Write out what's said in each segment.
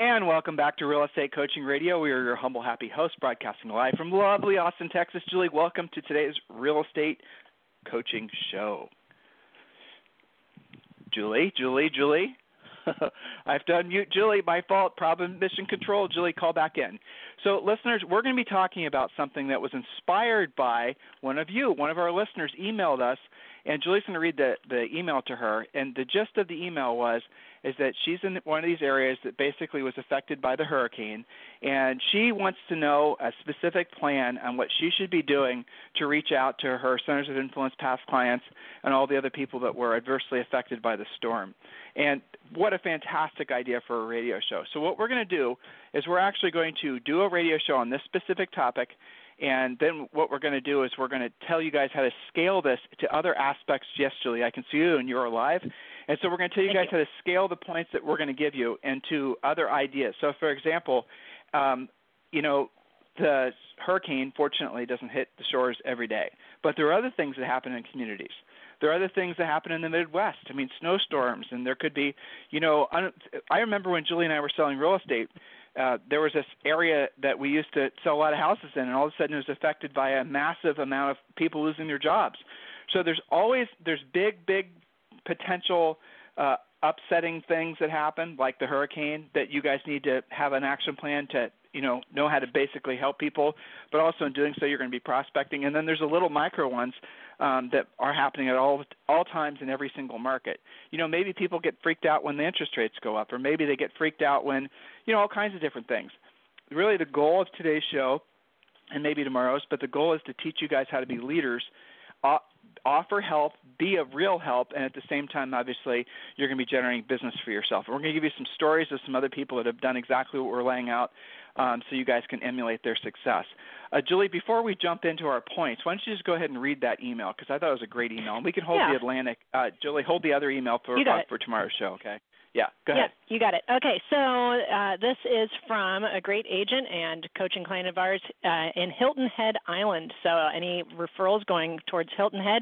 And welcome back to Real Estate Coaching Radio. We are your humble, happy hosts, broadcasting live from lovely Austin, Texas. Julie, welcome to today's Real Estate Coaching Show. Julie, Julie, Julie. I have to unmute Julie. My fault. Problem mission control. Julie, call back in. So, listeners, we're going to be talking about something that was inspired by one of you. One of our listeners emailed us, and Julie's going to read the, the email to her. And the gist of the email was is that she's in one of these areas that basically was affected by the hurricane, and she wants to know a specific plan on what she should be doing to reach out to her centers of influence past clients and all the other people that were adversely affected by the storm. And what a fantastic idea for a radio show. So, what we're going to do is we're actually going to do a radio show on this specific topic and then what we're going to do is we're going to tell you guys how to scale this to other aspects. Yes, Julie, I can see you and you're alive. And so we're going to tell you Thank guys you. how to scale the points that we're going to give you into other ideas. So, for example, um, you know, the hurricane fortunately doesn't hit the shores every day, but there are other things that happen in communities. There are other things that happen in the Midwest. I mean, snowstorms, and there could be, you know, I, I remember when Julie and I were selling real estate uh, there was this area that we used to sell a lot of houses in, and all of a sudden it was affected by a massive amount of people losing their jobs. So there's always there's big big potential uh, upsetting things that happen, like the hurricane, that you guys need to have an action plan to you know know how to basically help people, but also in doing so you're going to be prospecting. And then there's a little micro ones um, that are happening at all all times in every single market. You know, maybe people get freaked out when the interest rates go up, or maybe they get freaked out when you know all kinds of different things. Really, the goal of today's show, and maybe tomorrow's, but the goal is to teach you guys how to be leaders. Uh, offer help, be of real help, and at the same time, obviously, you're going to be generating business for yourself. And we're going to give you some stories of some other people that have done exactly what we're laying out um, so you guys can emulate their success. Uh, Julie, before we jump into our points, why don't you just go ahead and read that email because I thought it was a great email, and we can hold Yeah. the Atlantic. Uh, Julie, hold the other email for uh, for tomorrow's show. Okay. Yeah. Go ahead. you got it. Okay, so uh, this is from a great agent and coaching client of ours uh, in Hilton Head Island. So any referrals going towards Hilton Head,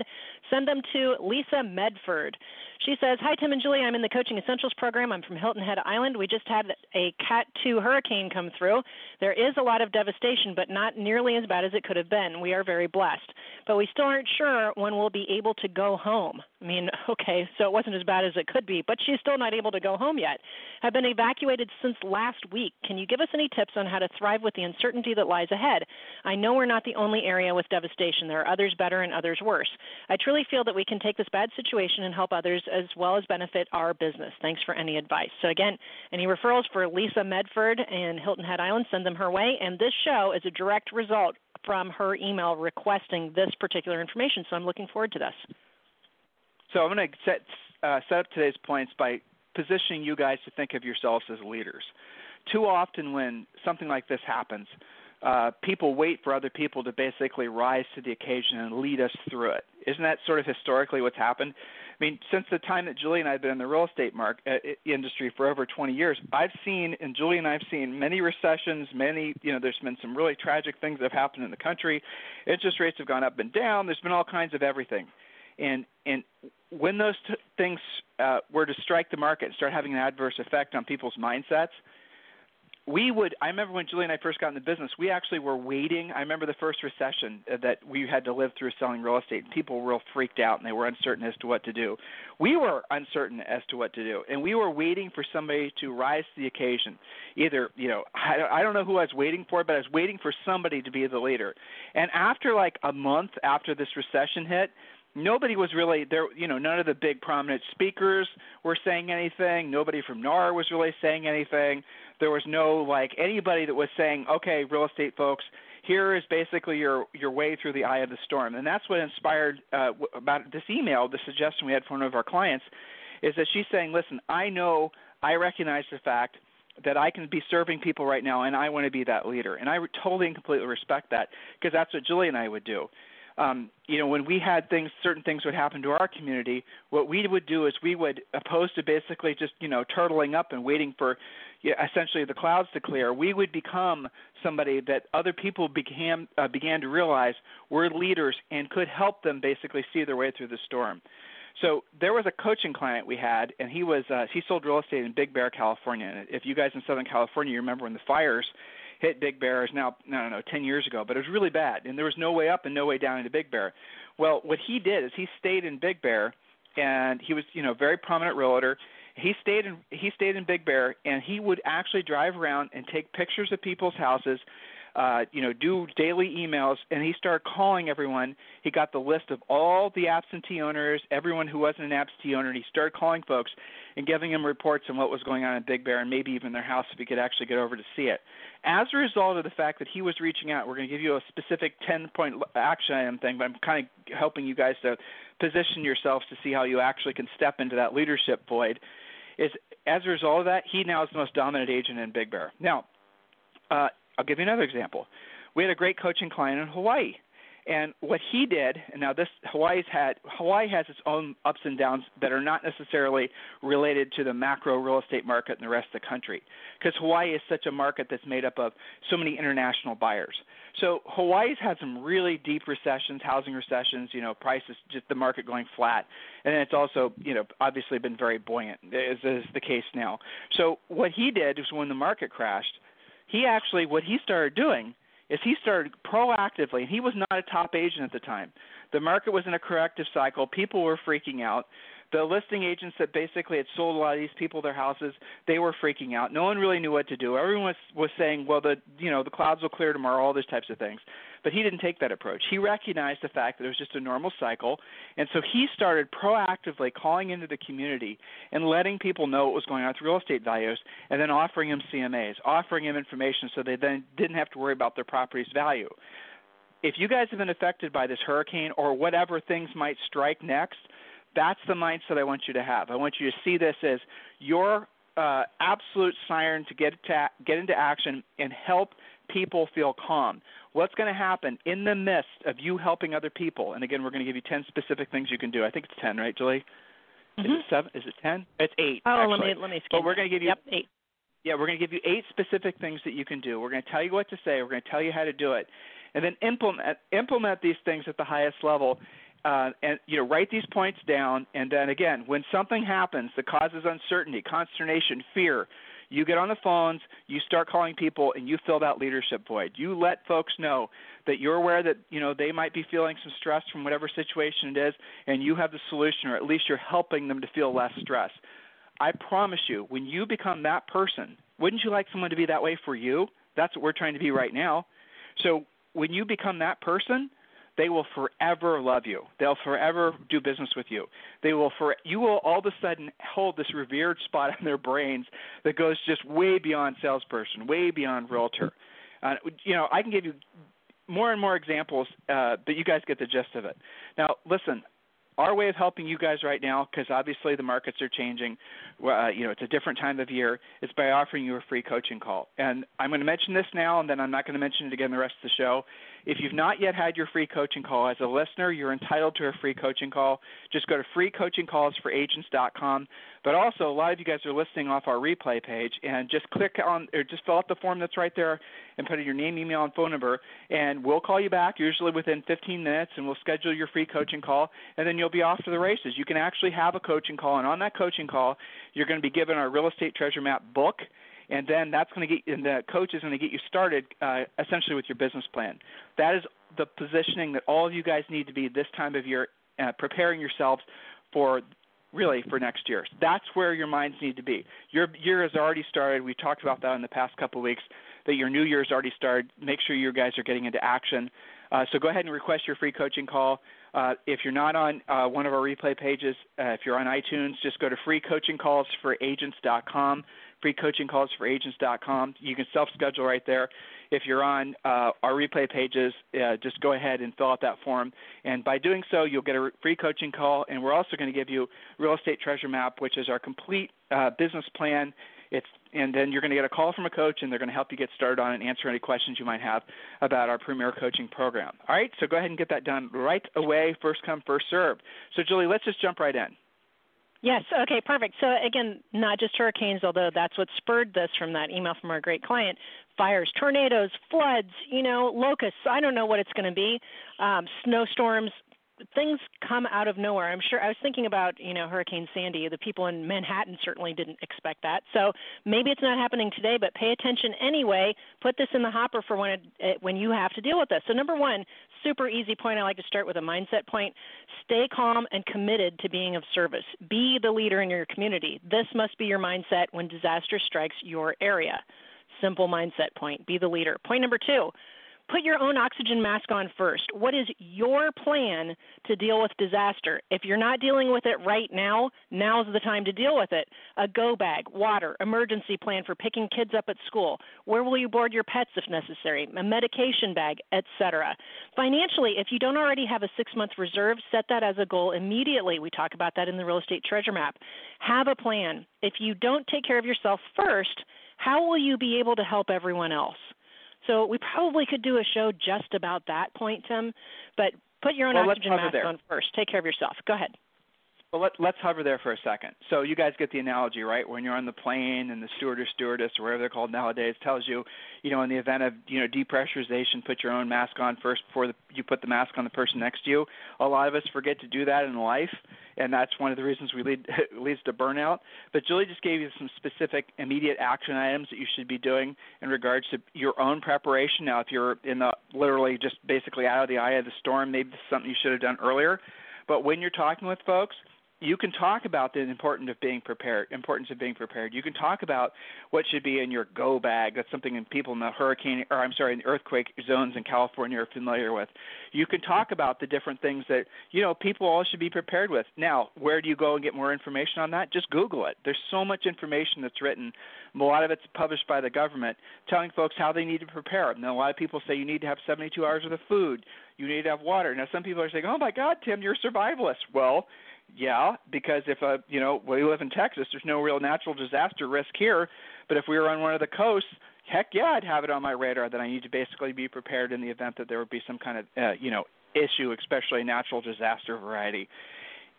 send them to Lisa Medford. She says, Hi, Tim and Julie. I'm in the Coaching Essentials program. I'm from Hilton Head Island. We just had a Cat 2 hurricane come through. There is a lot of devastation, but not nearly as bad as it could have been. We are very blessed. But we still aren't sure when we'll be able to go home. I mean, okay, so it wasn't as bad as it could be, but she's still not able to go home yet. Have been evacuated since last week. Can you give us any tips on how to thrive with the uncertainty that lies ahead? I know we're not the only area with devastation. There are others better and others worse. I truly feel that we can take this bad situation and help others as well as benefit our business. Thanks for any advice. So, again, any referrals for Lisa Medford and Hilton Head Island, send them her way. And this show is a direct result from her email requesting this particular information. So, I'm looking forward to this. So I'm going to set uh, set up today's points by positioning you guys to think of yourselves as leaders. Too often, when something like this happens, uh, people wait for other people to basically rise to the occasion and lead us through it. Isn't that sort of historically what's happened? I mean, since the time that Julie and I have been in the real estate market uh, industry for over 20 years, I've seen, and Julie and I have seen many recessions, many, you know, there's been some really tragic things that have happened in the country. Interest rates have gone up and down. There's been all kinds of everything. And and when those t- things uh, were to strike the market and start having an adverse effect on people's mindsets, we would. I remember when Julie and I first got in the business, we actually were waiting. I remember the first recession uh, that we had to live through selling real estate. People were real freaked out and they were uncertain as to what to do. We were uncertain as to what to do, and we were waiting for somebody to rise to the occasion. Either, you know, I don't know who I was waiting for, but I was waiting for somebody to be the leader. And after like a month after this recession hit, nobody was really there you know none of the big prominent speakers were saying anything nobody from NAR was really saying anything there was no like anybody that was saying okay real estate folks here is basically your your way through the eye of the storm and that's what inspired uh, about this email the suggestion we had from one of our clients is that she's saying listen i know i recognize the fact that I can be serving people right now, and I want to be that leader. And I totally and completely respect that because that's what Julie and I would do. Um, you know, when we had things, certain things would happen to our community. What we would do is we would, opposed to basically just you know turtling up and waiting for you know, essentially the clouds to clear, we would become somebody that other people began uh, began to realize were leaders and could help them basically see their way through the storm. So there was a coaching client we had, and he was uh, he sold real estate in Big Bear, California. And if you guys in Southern California you remember when the fires hit Big Bear is now no no no ten years ago, but it was really bad, and there was no way up and no way down into Big Bear. Well, what he did is he stayed in Big Bear, and he was you know a very prominent realtor. He stayed in he stayed in Big Bear, and he would actually drive around and take pictures of people's houses uh, you know, do daily emails, and he started calling everyone. He got the list of all the absentee owners, everyone who wasn't an absentee owner, and he started calling folks and giving them reports on what was going on in Big Bear and maybe even their house if he could actually get over to see it. As a result of the fact that he was reaching out, we're going to give you a specific 10 point action item thing, but I'm kind of helping you guys to position yourselves to see how you actually can step into that leadership void. Is as a result of that, he now is the most dominant agent in Big Bear. Now, uh, I'll give you another example. We had a great coaching client in Hawaii. And what he did, and now this Hawaii's had Hawaii has its own ups and downs that are not necessarily related to the macro real estate market and the rest of the country, because Hawaii is such a market that's made up of so many international buyers. So Hawaii's had some really deep recessions, housing recessions, you know, prices just the market going flat, and then it's also you know obviously been very buoyant, as is the case now. So what he did was when the market crashed he actually what he started doing is he started proactively and he was not a top agent at the time. The market was in a corrective cycle. People were freaking out. The listing agents that basically had sold a lot of these people their houses they were freaking out. No one really knew what to do. Everyone was was saying well the you know the clouds will clear tomorrow all these types of things but he didn't take that approach. He recognized the fact that it was just a normal cycle, and so he started proactively calling into the community and letting people know what was going on with real estate values, and then offering them CMAs, offering them information so they then didn't have to worry about their property's value. If you guys have been affected by this hurricane or whatever things might strike next, that's the mindset I want you to have. I want you to see this as your uh, absolute siren to get to, get into action and help people feel calm what's going to happen in the midst of you helping other people? And again, we're going to give you 10 specific things you can do. I think it's 10, right, Julie? Mm-hmm. Is it seven? Is it 10? It's eight. Oh, actually. let me let me. Skip. But we're going to give you yep eight. Yeah, we're going to give you eight specific things that you can do. We're going to tell you what to say. We're going to tell you how to do it, and then implement implement these things at the highest level. Uh, and you know, write these points down, and then again, when something happens that causes uncertainty, consternation, fear, you get on the phones, you start calling people, and you fill that leadership void. You let folks know that you're aware that you know they might be feeling some stress from whatever situation it is, and you have the solution, or at least you're helping them to feel less stress. I promise you, when you become that person, wouldn't you like someone to be that way for you? That's what we're trying to be right now. So when you become that person, they will forever love you. They'll forever do business with you. They will for you will all of a sudden hold this revered spot in their brains that goes just way beyond salesperson, way beyond realtor. Uh, you know, I can give you more and more examples, uh, but you guys get the gist of it. Now, listen, our way of helping you guys right now, because obviously the markets are changing, uh, you know, it's a different time of year, is by offering you a free coaching call. And I'm going to mention this now, and then I'm not going to mention it again the rest of the show. If you've not yet had your free coaching call, as a listener, you're entitled to a free coaching call. Just go to freecoachingcallsforagents.com. But also, a lot of you guys are listening off our replay page, and just click on or just fill out the form that's right there and put in your name, email, and phone number, and we'll call you back usually within 15 minutes, and we'll schedule your free coaching call, and then you'll be off to the races. You can actually have a coaching call, and on that coaching call, you're going to be given our real estate treasure map book and then that's going to get and the coach is going to get you started uh, essentially with your business plan. That is the positioning that all of you guys need to be this time of year, uh, preparing yourselves for really for next year. That's where your minds need to be. Your year has already started. We talked about that in the past couple of weeks. That your new year has already started. Make sure you guys are getting into action. Uh, so go ahead and request your free coaching call. Uh, if you're not on uh, one of our replay pages, uh, if you're on iTunes, just go to freecoachingcallsforagents.com freecoachingcallsforagents.com. You can self-schedule right there. If you're on uh, our replay pages, uh, just go ahead and fill out that form. And by doing so, you'll get a free coaching call. And we're also going to give you Real Estate Treasure Map, which is our complete uh, business plan It's and then you're going to get a call from a coach, and they're going to help you get started on and answer any questions you might have about our Premier Coaching Program. All right, so go ahead and get that done right away. First come, first served. So Julie, let's just jump right in. Yes. Okay. Perfect. So again, not just hurricanes, although that's what spurred this from that email from our great client. Fires, tornadoes, floods, you know, locusts. I don't know what it's going to be. Um, snowstorms, things come out of nowhere. I'm sure I was thinking about, you know, Hurricane Sandy. The people in Manhattan certainly didn't expect that. So maybe it's not happening today, but pay attention anyway. Put this in the hopper for when it, when you have to deal with this. So number 1, super easy point I like to start with a mindset point. Stay calm and committed to being of service. Be the leader in your community. This must be your mindset when disaster strikes your area. Simple mindset point. Be the leader. Point number 2, put your own oxygen mask on first. What is your plan to deal with disaster? If you're not dealing with it right now, now's the time to deal with it. A go bag, water, emergency plan for picking kids up at school. Where will you board your pets if necessary? A medication bag, etc. Financially, if you don't already have a 6-month reserve, set that as a goal immediately. We talk about that in the real estate treasure map. Have a plan. If you don't take care of yourself first, how will you be able to help everyone else? So we probably could do a show just about that point, Tim. But put your own well, oxygen mask on first. Take care of yourself. Go ahead. Well, let, let's hover there for a second. So you guys get the analogy, right? When you're on the plane and the steward or stewardess or whatever they're called nowadays tells you, you know, in the event of you know depressurization, put your own mask on first before the, you put the mask on the person next to you. A lot of us forget to do that in life, and that's one of the reasons we lead leads to burnout. But Julie just gave you some specific immediate action items that you should be doing in regards to your own preparation. Now, if you're in the literally just basically out of the eye of the storm, maybe this is something you should have done earlier. But when you're talking with folks you can talk about the importance of being prepared. Importance of being prepared. You can talk about what should be in your go bag. That's something people in the hurricane, or I'm sorry, in the earthquake zones in California are familiar with. You can talk about the different things that you know people all should be prepared with. Now, where do you go and get more information on that? Just Google it. There's so much information that's written. A lot of it's published by the government, telling folks how they need to prepare. And a lot of people say you need to have 72 hours of the food. You need to have water. Now, some people are saying, "Oh my God, Tim, you're a survivalist." Well yeah, because if a uh, you know we live in Texas, there's no real natural disaster risk here. But if we were on one of the coasts, heck yeah, I'd have it on my radar that I need to basically be prepared in the event that there would be some kind of uh, you know issue, especially natural disaster variety.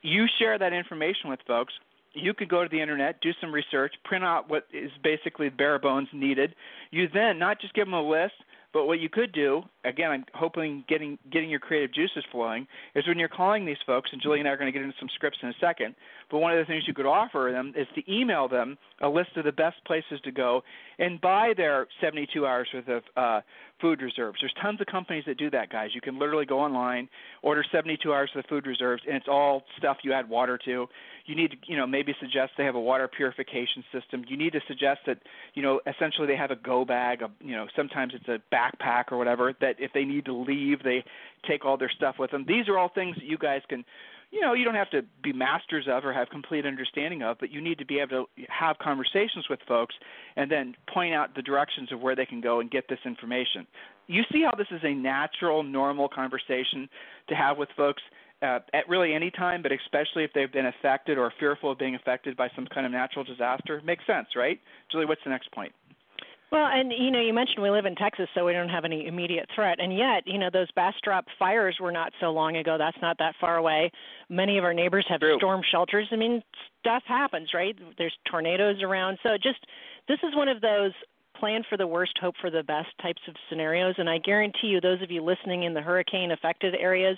You share that information with folks. You could go to the internet, do some research, print out what is basically bare bones needed. You then not just give them a list, but what you could do, again, I'm hoping getting getting your creative juices flowing, is when you're calling these folks, and Julie and I are going to get into some scripts in a second. But one of the things you could offer them is to email them a list of the best places to go and buy their 72 hours worth of uh, food reserves. There's tons of companies that do that, guys. You can literally go online, order 72 hours of food reserves, and it's all stuff you add water to. You need to, you know, maybe suggest they have a water purification system. You need to suggest that, you know, essentially they have a go bag. A, you know, sometimes it's a backpack or whatever. That if they need to leave, they take all their stuff with them. These are all things that you guys can you know you don't have to be masters of or have complete understanding of but you need to be able to have conversations with folks and then point out the directions of where they can go and get this information. You see how this is a natural normal conversation to have with folks uh, at really any time but especially if they've been affected or fearful of being affected by some kind of natural disaster? Makes sense right? Julie what's the next point well, and you know, you mentioned we live in Texas, so we don't have any immediate threat, and yet, you know, those Bastrop fires were not so long ago. That's not that far away. Many of our neighbors have True. storm shelters. I mean, stuff happens, right? There's tornadoes around, so just this is one of those plan for the worst, hope for the best types of scenarios. And I guarantee you, those of you listening in the hurricane affected areas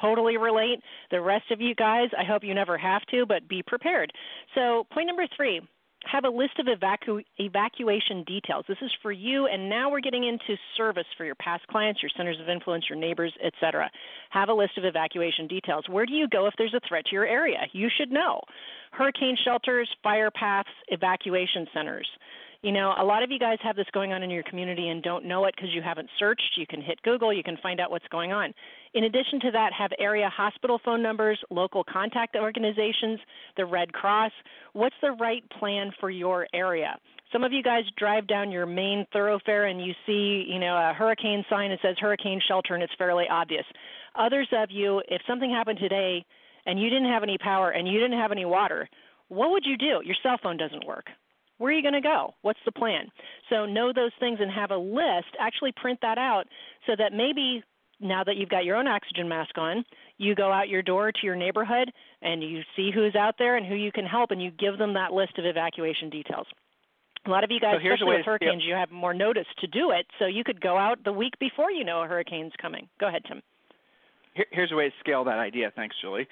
totally relate. The rest of you guys, I hope you never have to, but be prepared. So, point number three have a list of evacu- evacuation details. This is for you, and now we're getting into service for your past clients, your centers of influence, your neighbors, etc. Have a list of evacuation details. Where do you go if there's a threat to your area? You should know. Hurricane shelters, fire paths, evacuation centers. You know, a lot of you guys have this going on in your community and don't know it because you haven't searched. You can hit Google, you can find out what's going on. In addition to that, have area hospital phone numbers, local contact organizations, the Red Cross. What's the right plan for your area? Some of you guys drive down your main thoroughfare and you see, you know, a hurricane sign that says hurricane shelter and it's fairly obvious. Others of you, if something happened today and you didn't have any power and you didn't have any water, what would you do? Your cell phone doesn't work Where are you going to go? What's the plan? So know those things and have a list. Actually print that out so that maybe now that you've got your own oxygen mask on, you go out your door to your neighborhood and you see who's out there and who you can help and you give them that list of evacuation details. A lot of you guys, so especially with hurricanes, you have more notice to do it, so you could go out the week before you know a hurricane's coming. Go ahead, Tim. Here's a way to scale that idea. Thanks, Julie.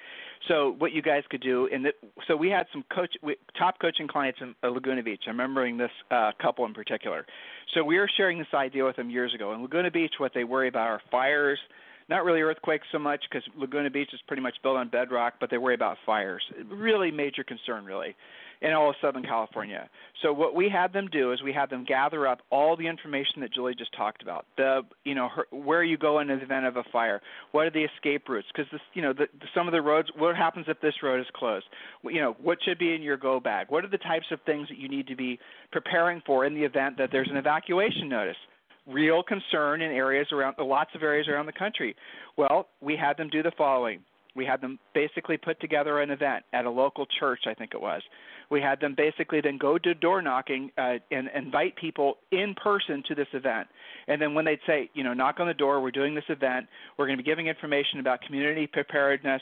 So what you guys could do, the, so we had some coach, we, top coaching clients in uh, Laguna Beach. I'm remembering this uh, couple in particular. So we were sharing this idea with them years ago. In Laguna Beach, what they worry about are fires. Not really earthquakes so much because Laguna Beach is pretty much built on bedrock, but they worry about fires. Really major concern, really in all of Southern California. So what we had them do is we had them gather up all the information that Julie just talked about. The you know her, where you go in the event of a fire. What are the escape routes? Because you know the, some of the roads. What happens if this road is closed? You know what should be in your go bag. What are the types of things that you need to be preparing for in the event that there's an evacuation notice? Real concern in areas around lots of areas around the country. Well, we had them do the following. We had them basically put together an event at a local church, I think it was, we had them basically then go to door knocking uh, and invite people in person to this event. And then when they'd say, you know, knock on the door, we're doing this event, we're going to be giving information about community preparedness.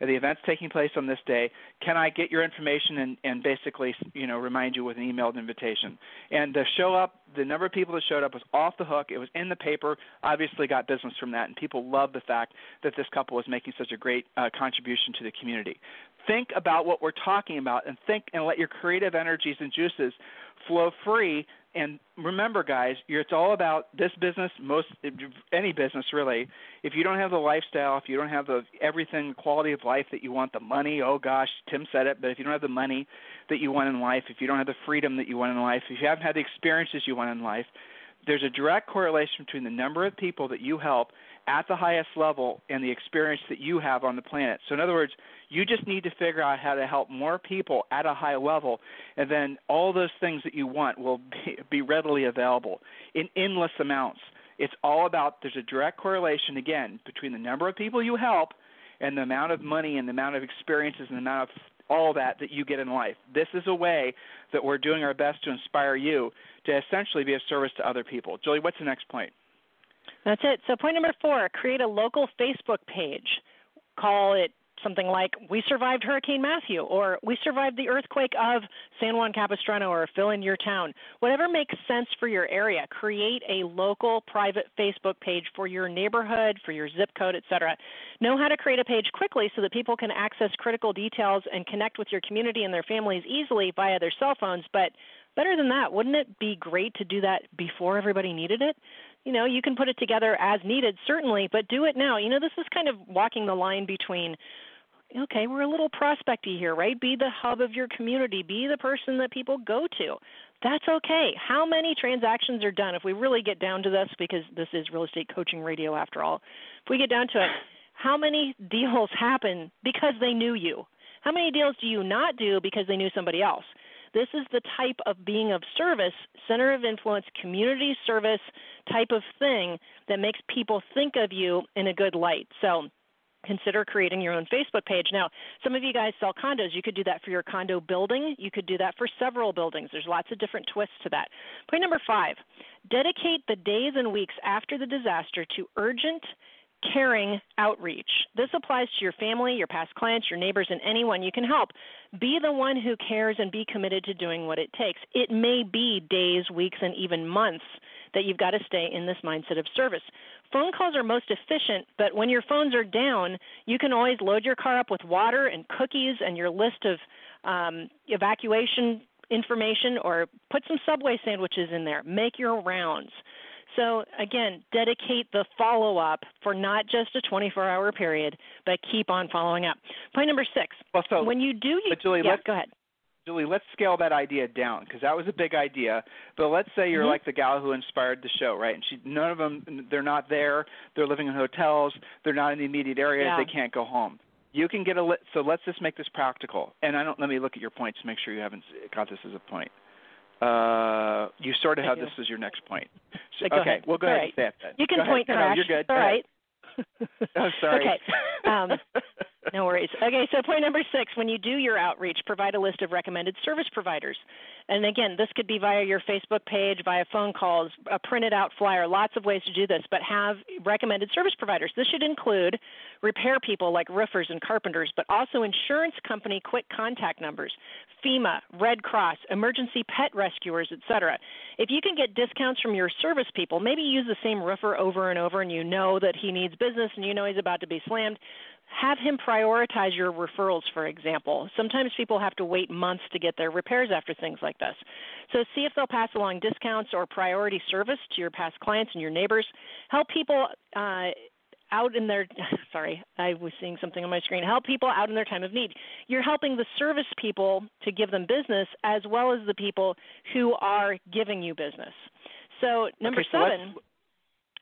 The event's taking place on this day. Can I get your information and, and basically, you know, remind you with an emailed invitation? And the show up, the number of people that showed up was off the hook. It was in the paper. Obviously, got business from that, and people loved the fact that this couple was making such a great uh, contribution to the community think about what we're talking about and think and let your creative energies and juices flow free. And remember guys it's all about this business most any business really. If you don't have the lifestyle if you don't have the everything quality of life that you want the money oh gosh tim said it but if you don't have the money that you want in life if you don't have the freedom that you want in life if you haven't had the experiences you want in life there's a direct correlation between the number of people that you help at the highest level and the experience that you have on the planet. So, in other words, you just need to figure out how to help more people at a high level, and then all those things that you want will be, readily available in endless amounts. It's all about there's a direct correlation, again, between the number of people you help and the amount of money and the amount of experiences and the amount of all that that you get in life. This is a way that we're doing our best to inspire you to essentially be of service to other people. Julie, what's the next point? That's it. So, point number four create a local Facebook page. Call it something like We Survived Hurricane Matthew, or We Survived the Earthquake of San Juan Capistrano, or fill in your town. Whatever makes sense for your area. Create a local private Facebook page for your neighborhood, for your zip code, etc. Know how to create a page quickly so that people can access critical details and connect with your community and their families easily via their cell phones. But better than that, wouldn't it be great to do that before everybody needed it? You know, you can put it together as needed, certainly, but do it now. You know, this is kind of walking the line between okay, we're a little prospecty here, right? Be the hub of your community, be the person that people go to. That's okay. How many transactions are done? If we really get down to this, because this is real estate coaching radio after all, if we get down to it, how many deals happen because they knew you? How many deals do you not do because they knew somebody else? This is the type of being of service, center of influence, community service type of thing that makes people think of you in a good light. So consider creating your own Facebook page. Now, some of you guys sell condos. You could do that for your condo building. You could do that for several buildings. There's lots of different twists to that. Point number five dedicate the days and weeks after the disaster to urgent caring outreach. This applies to your family, your past clients, your neighbors, and anyone you can help. Be the one who cares and be committed to doing what it takes. It may be days, weeks, and even months that you've got to stay in this mindset of service. Phone calls are most efficient, but when your phones are down, you can always load your car up with water and cookies and your list of um, evacuation information or put some Subway sandwiches in there. Make your rounds. So again, dedicate the follow up for not just a 24 hour period, but keep on following up. Point number six. Well, so, when you do, you, Julie, yeah, go ahead. Julie, let's scale that idea down because that was a big idea. But let's say you're mm-hmm. like the gal who inspired the show, right? And she, none of them, they're not there. They're living in hotels. They're not in the immediate area. Yeah. They can't go home. You can get a li- so let's just make this practical. And I don't let me look at your points to make sure you haven't got this as a point. Uh, you sort of have this as your next point. So, okay, ahead. we'll go All ahead right. and say that. You can go point ahead. Crash. no, you're good. All go right. oh, sorry. Okay. Um, no worries. Okay, so point number six when you do your outreach, provide a list of recommended service providers. And again, this could be via your Facebook page, via phone calls, a printed out flyer, lots of ways to do this, but have recommended service providers. This should include repair people like roofers and carpenters, but also insurance company quick contact numbers, FEMA, Red Cross, emergency pet rescuers, etc. If you can get discounts from your service people, maybe use the same roofer over and over and you know that he needs business and you know he's about to be slammed, have him prioritize your referrals, for example. Sometimes people have to wait months to get their repairs after things like this. So see if they'll pass along discounts or priority service to your past clients and your neighbors. Help people uh, out in their sorry i was seeing something on my screen help people out in their time of need you're helping the service people to give them business as well as the people who are giving you business so number okay, so seven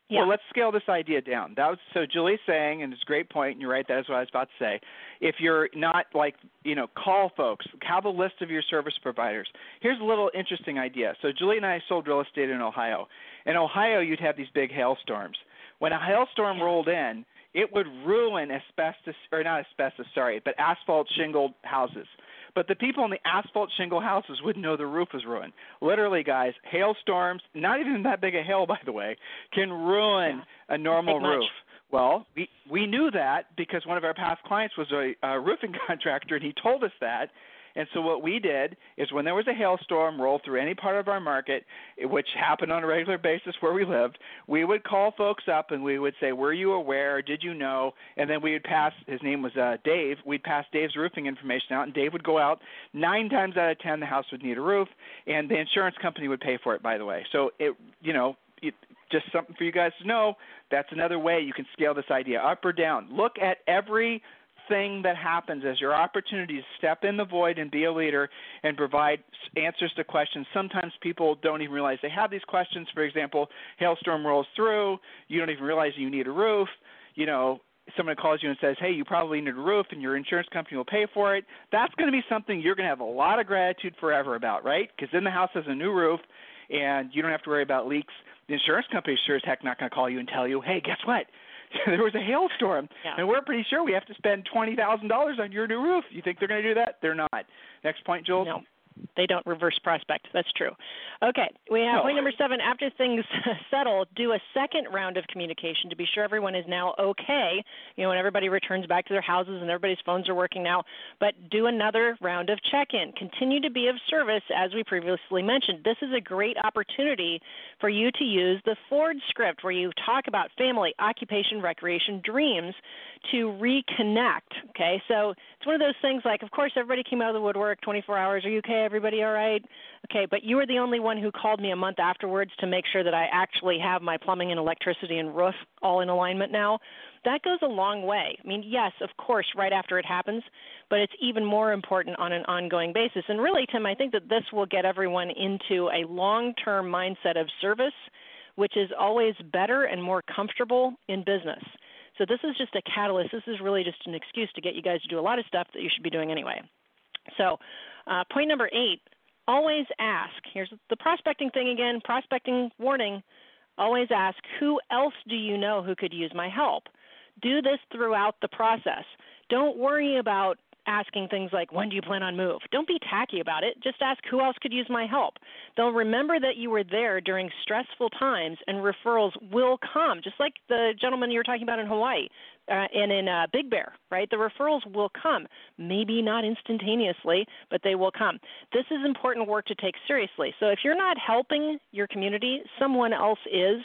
yeah. Well, let's scale this idea down. That was so Julie's saying, and it's a great point, and you're right. That is what I was about to say. If you're not like, you know, call folks, have a list of your service providers. Here's a little interesting idea. So Julie and I sold real estate in Ohio. In Ohio, you'd have these big hailstorms. When a hailstorm rolled in, it would ruin asbestos, or not asbestos, sorry, but asphalt shingled houses. But the people in the asphalt shingle houses wouldn't know the roof was ruined. Literally, guys, hailstorms, not even that big a hail, by the way, can ruin yeah. a normal roof. Much. Well, we we knew that because one of our past clients was a, a roofing contractor, and he told us that. And so what we did is when there was a hailstorm roll through any part of our market, which happened on a regular basis where we lived, we would call folks up and we would say, "Were you aware? Did you know?" And then we would pass. His name was uh, Dave. We'd pass Dave's roofing information out, and Dave would go out. Nine times out of ten, the house would need a roof, and the insurance company would pay for it. By the way, so it you know it, just something for you guys to know. That's another way you can scale this idea up or down. Look at every thing that happens as your opportunity to step in the void and be a leader and provide answers to questions. Sometimes people don't even realize they have these questions. For example, hailstorm rolls through, you don't even realize you need a roof. You know, someone calls you and says, "Hey, you probably need a roof, and your insurance company will pay for it." That's going to be something you're going to have a lot of gratitude forever about, right? Because then the house has a new roof, and you don't have to worry about leaks. The insurance company is sure as heck not going to call you and tell you, "Hey, guess what? there was a hailstorm, yeah. and we're pretty sure we have to spend twenty thousand dollars on your new roof. You think they're going to do that? They're not. Next point, Jules. No they don't reverse prospect. That's true. Okay, we have no. point number seven. After things settle, do a second round of communication to be sure everyone is now okay. You know, when everybody returns back to their houses and everybody's phones are working now, but do another round of check in. Continue to be of service, as we previously mentioned. This is a great opportunity for you to use the Ford script where you talk about family, occupation, recreation, dreams to reconnect. Okay, so it's one of those things like, of course, everybody came out of the woodwork 24 hours. Are you okay? Everybody all right? Okay, but you were the only one who called me a month afterwards to make sure that I actually have my plumbing and electricity and roof all in alignment now. That goes a long way. I mean, yes, of course, right after it happens, but it's even more important on an ongoing basis. And really, Tim, I think that this will get everyone into a long term mindset of service, which is always better and more comfortable in business. So this is just a catalyst. This is really just an excuse to get you guys to do a lot of stuff that you should be doing anyway. So, uh, point number eight always ask. Here's the prospecting thing again prospecting warning. Always ask, who else do you know who could use my help? Do this throughout the process. Don't worry about asking things like, when do you plan on move? Don't be tacky about it. Just ask who else could use my help. They'll remember that you were there during stressful times, and referrals will come, just like the gentleman you were talking about in Hawaii uh, and in uh, Big Bear, right? The referrals will come. Maybe not instantaneously, but they will come. This is important work to take seriously. So if you're not helping your community, someone else is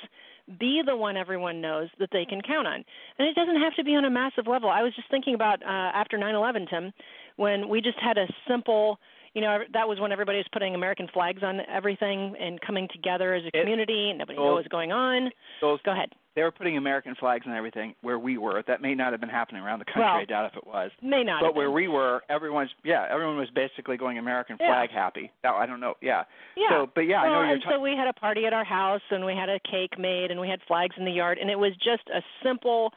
be the one everyone knows that they can count on. And it doesn't have to be on a massive level. I was just thinking about uh, after 9/11, Tim, when we just had a simple, you know, that was when everybody was putting American flags on everything and coming together as a community. It, nobody knew what was going on. Those, Go ahead they were putting American flags and everything where we were. That may not have been happening around the country. Well, I doubt if it was. May not. But where we were, everyone's yeah, everyone was basically going American flag yeah. happy. Now, I don't know. Yeah. Yeah. So, but yeah, well, I know you're. and so we had a party at our house, and we had a cake made, and we had flags in the yard, and it was just a simple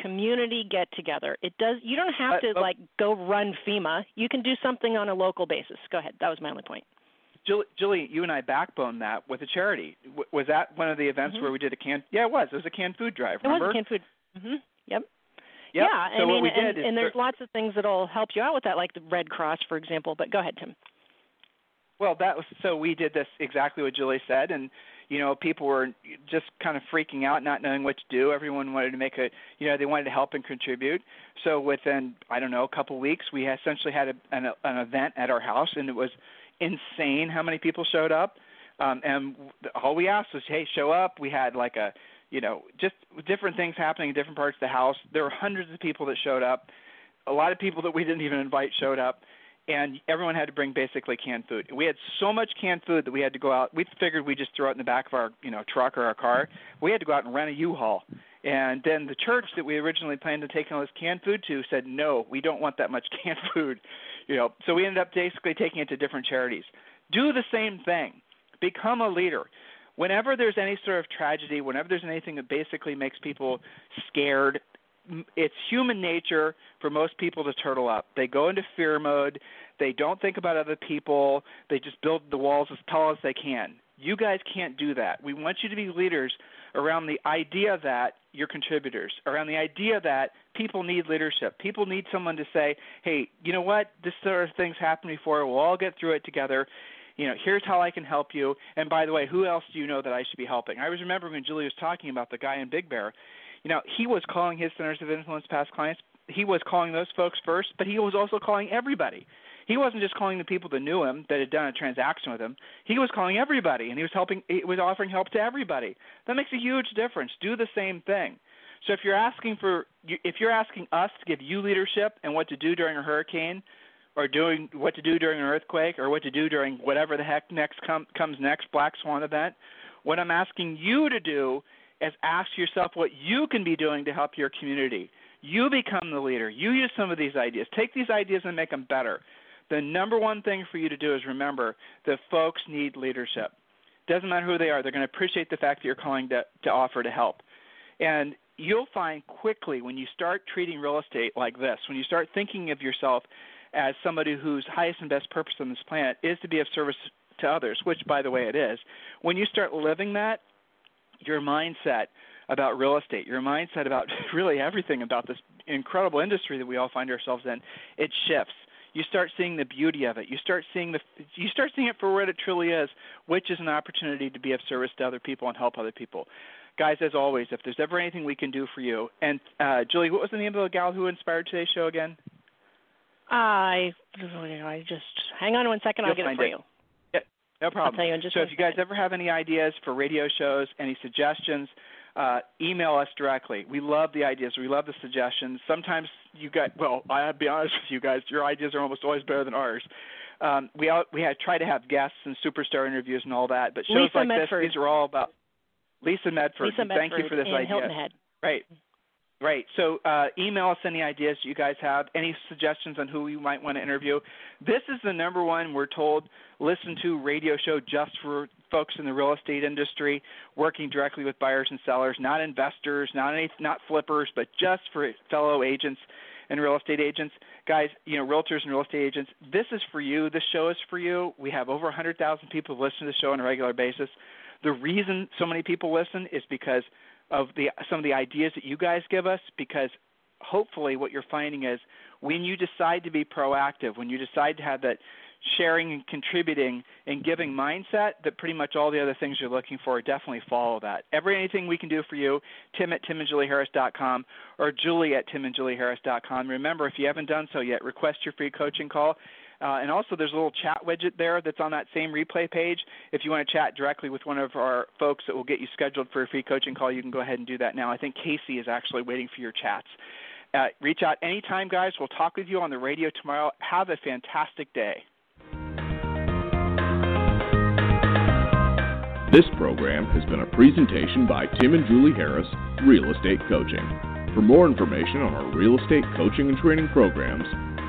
community get together. It does. You don't have to like go run FEMA. You can do something on a local basis. Go ahead. That was my only point. Julie, Julie, you and I backbone that with a charity. W- was that one of the events mm-hmm. where we did a can? Yeah, it was. It was a canned food drive. It remember? was a canned food. Mhm. Yep. Yep. Yeah, so I mean, what we and, and there's lots of things that'll help you out with that, like the Red Cross, for example. But go ahead, Tim. Well, that was so we did this exactly what Julie said, and you know people were just kind of freaking out, not knowing what to do. Everyone wanted to make a, you know, they wanted to help and contribute. So within I don't know a couple of weeks, we essentially had a, an, an event at our house, and it was insane how many people showed up. Um, and all we asked was, hey, show up. We had like a, you know, just different things happening in different parts of the house. There were hundreds of people that showed up. A lot of people that we didn't even invite showed up and everyone had to bring basically canned food. We had so much canned food that we had to go out. We figured we'd just throw it in the back of our, you know, truck or our car. We had to go out and rent a U-Haul. And then the church that we originally planned to take all this canned food to said, "No, we don't want that much canned food." You know, so we ended up basically taking it to different charities. Do the same thing. Become a leader. Whenever there's any sort of tragedy, whenever there's anything that basically makes people scared, it's human nature for most people to turtle up. They go into fear mode. They don't think about other people. They just build the walls as tall as they can. You guys can't do that. We want you to be leaders around the idea that you're contributors, around the idea that people need leadership. People need someone to say, hey, you know what? This sort of thing's happened before. We'll all get through it together. You know, here's how I can help you. And by the way, who else do you know that I should be helping? I was remembering when Julie was talking about the guy in Big Bear you know, he was calling his centers of influence past clients. He was calling those folks first, but he was also calling everybody. He wasn't just calling the people that knew him that had done a transaction with him. He was calling everybody, and he was helping. He was offering help to everybody. That makes a huge difference. Do the same thing. So if you're asking for, if you're asking us to give you leadership and what to do during a hurricane, or doing what to do during an earthquake, or what to do during whatever the heck next com- comes next, black swan event, what I'm asking you to do is ask yourself what you can be doing to help your community. You become the leader. You use some of these ideas. Take these ideas and make them better. The number one thing for you to do is remember that folks need leadership. Doesn't matter who they are, they're going to appreciate the fact that you're calling to, to offer to help. And you'll find quickly when you start treating real estate like this, when you start thinking of yourself as somebody whose highest and best purpose on this planet is to be of service to others, which, by the way, it is, when you start living that, your mindset about real estate, your mindset about really everything about this incredible industry that we all find ourselves in, it shifts. You start seeing the beauty of it. You start seeing the you start seeing it for what it truly is, which is an opportunity to be of service to other people and help other people. Guys, as always, if there's ever anything we can do for you, and uh, Julie, what was the name of the gal who inspired today's show again? I I just hang on one second. I'll get it for it. you. No problem. I'll tell you in just so if you guys ever have any ideas for radio shows, any suggestions, uh, email us directly. We love the ideas. We love the suggestions. Sometimes you got well. I'll be honest with you guys. Your ideas are almost always better than ours. Um, we all, we had try to have guests and superstar interviews and all that, but shows Lisa like Medford. this, these are all about Lisa Medford. Lisa Medford Thank you for this idea. Right. Right. So uh, email us any ideas you guys have, any suggestions on who you might want to interview. This is the number one, we're told, listen to radio show just for folks in the real estate industry, working directly with buyers and sellers, not investors, not any, not flippers, but just for fellow agents and real estate agents. Guys, you know, realtors and real estate agents, this is for you. This show is for you. We have over 100,000 people listen to the show on a regular basis. The reason so many people listen is because – of the some of the ideas that you guys give us because hopefully what you're finding is when you decide to be proactive, when you decide to have that sharing and contributing and giving mindset, that pretty much all the other things you're looking for definitely follow that. Every anything we can do for you, Tim at timandjulieharris.com or Julie at timandjulieharris.com. Remember, if you haven't done so yet, request your free coaching call. Uh, and also, there's a little chat widget there that's on that same replay page. If you want to chat directly with one of our folks that will get you scheduled for a free coaching call, you can go ahead and do that now. I think Casey is actually waiting for your chats. Uh, reach out anytime, guys. We'll talk with you on the radio tomorrow. Have a fantastic day. This program has been a presentation by Tim and Julie Harris, Real Estate Coaching. For more information on our real estate coaching and training programs,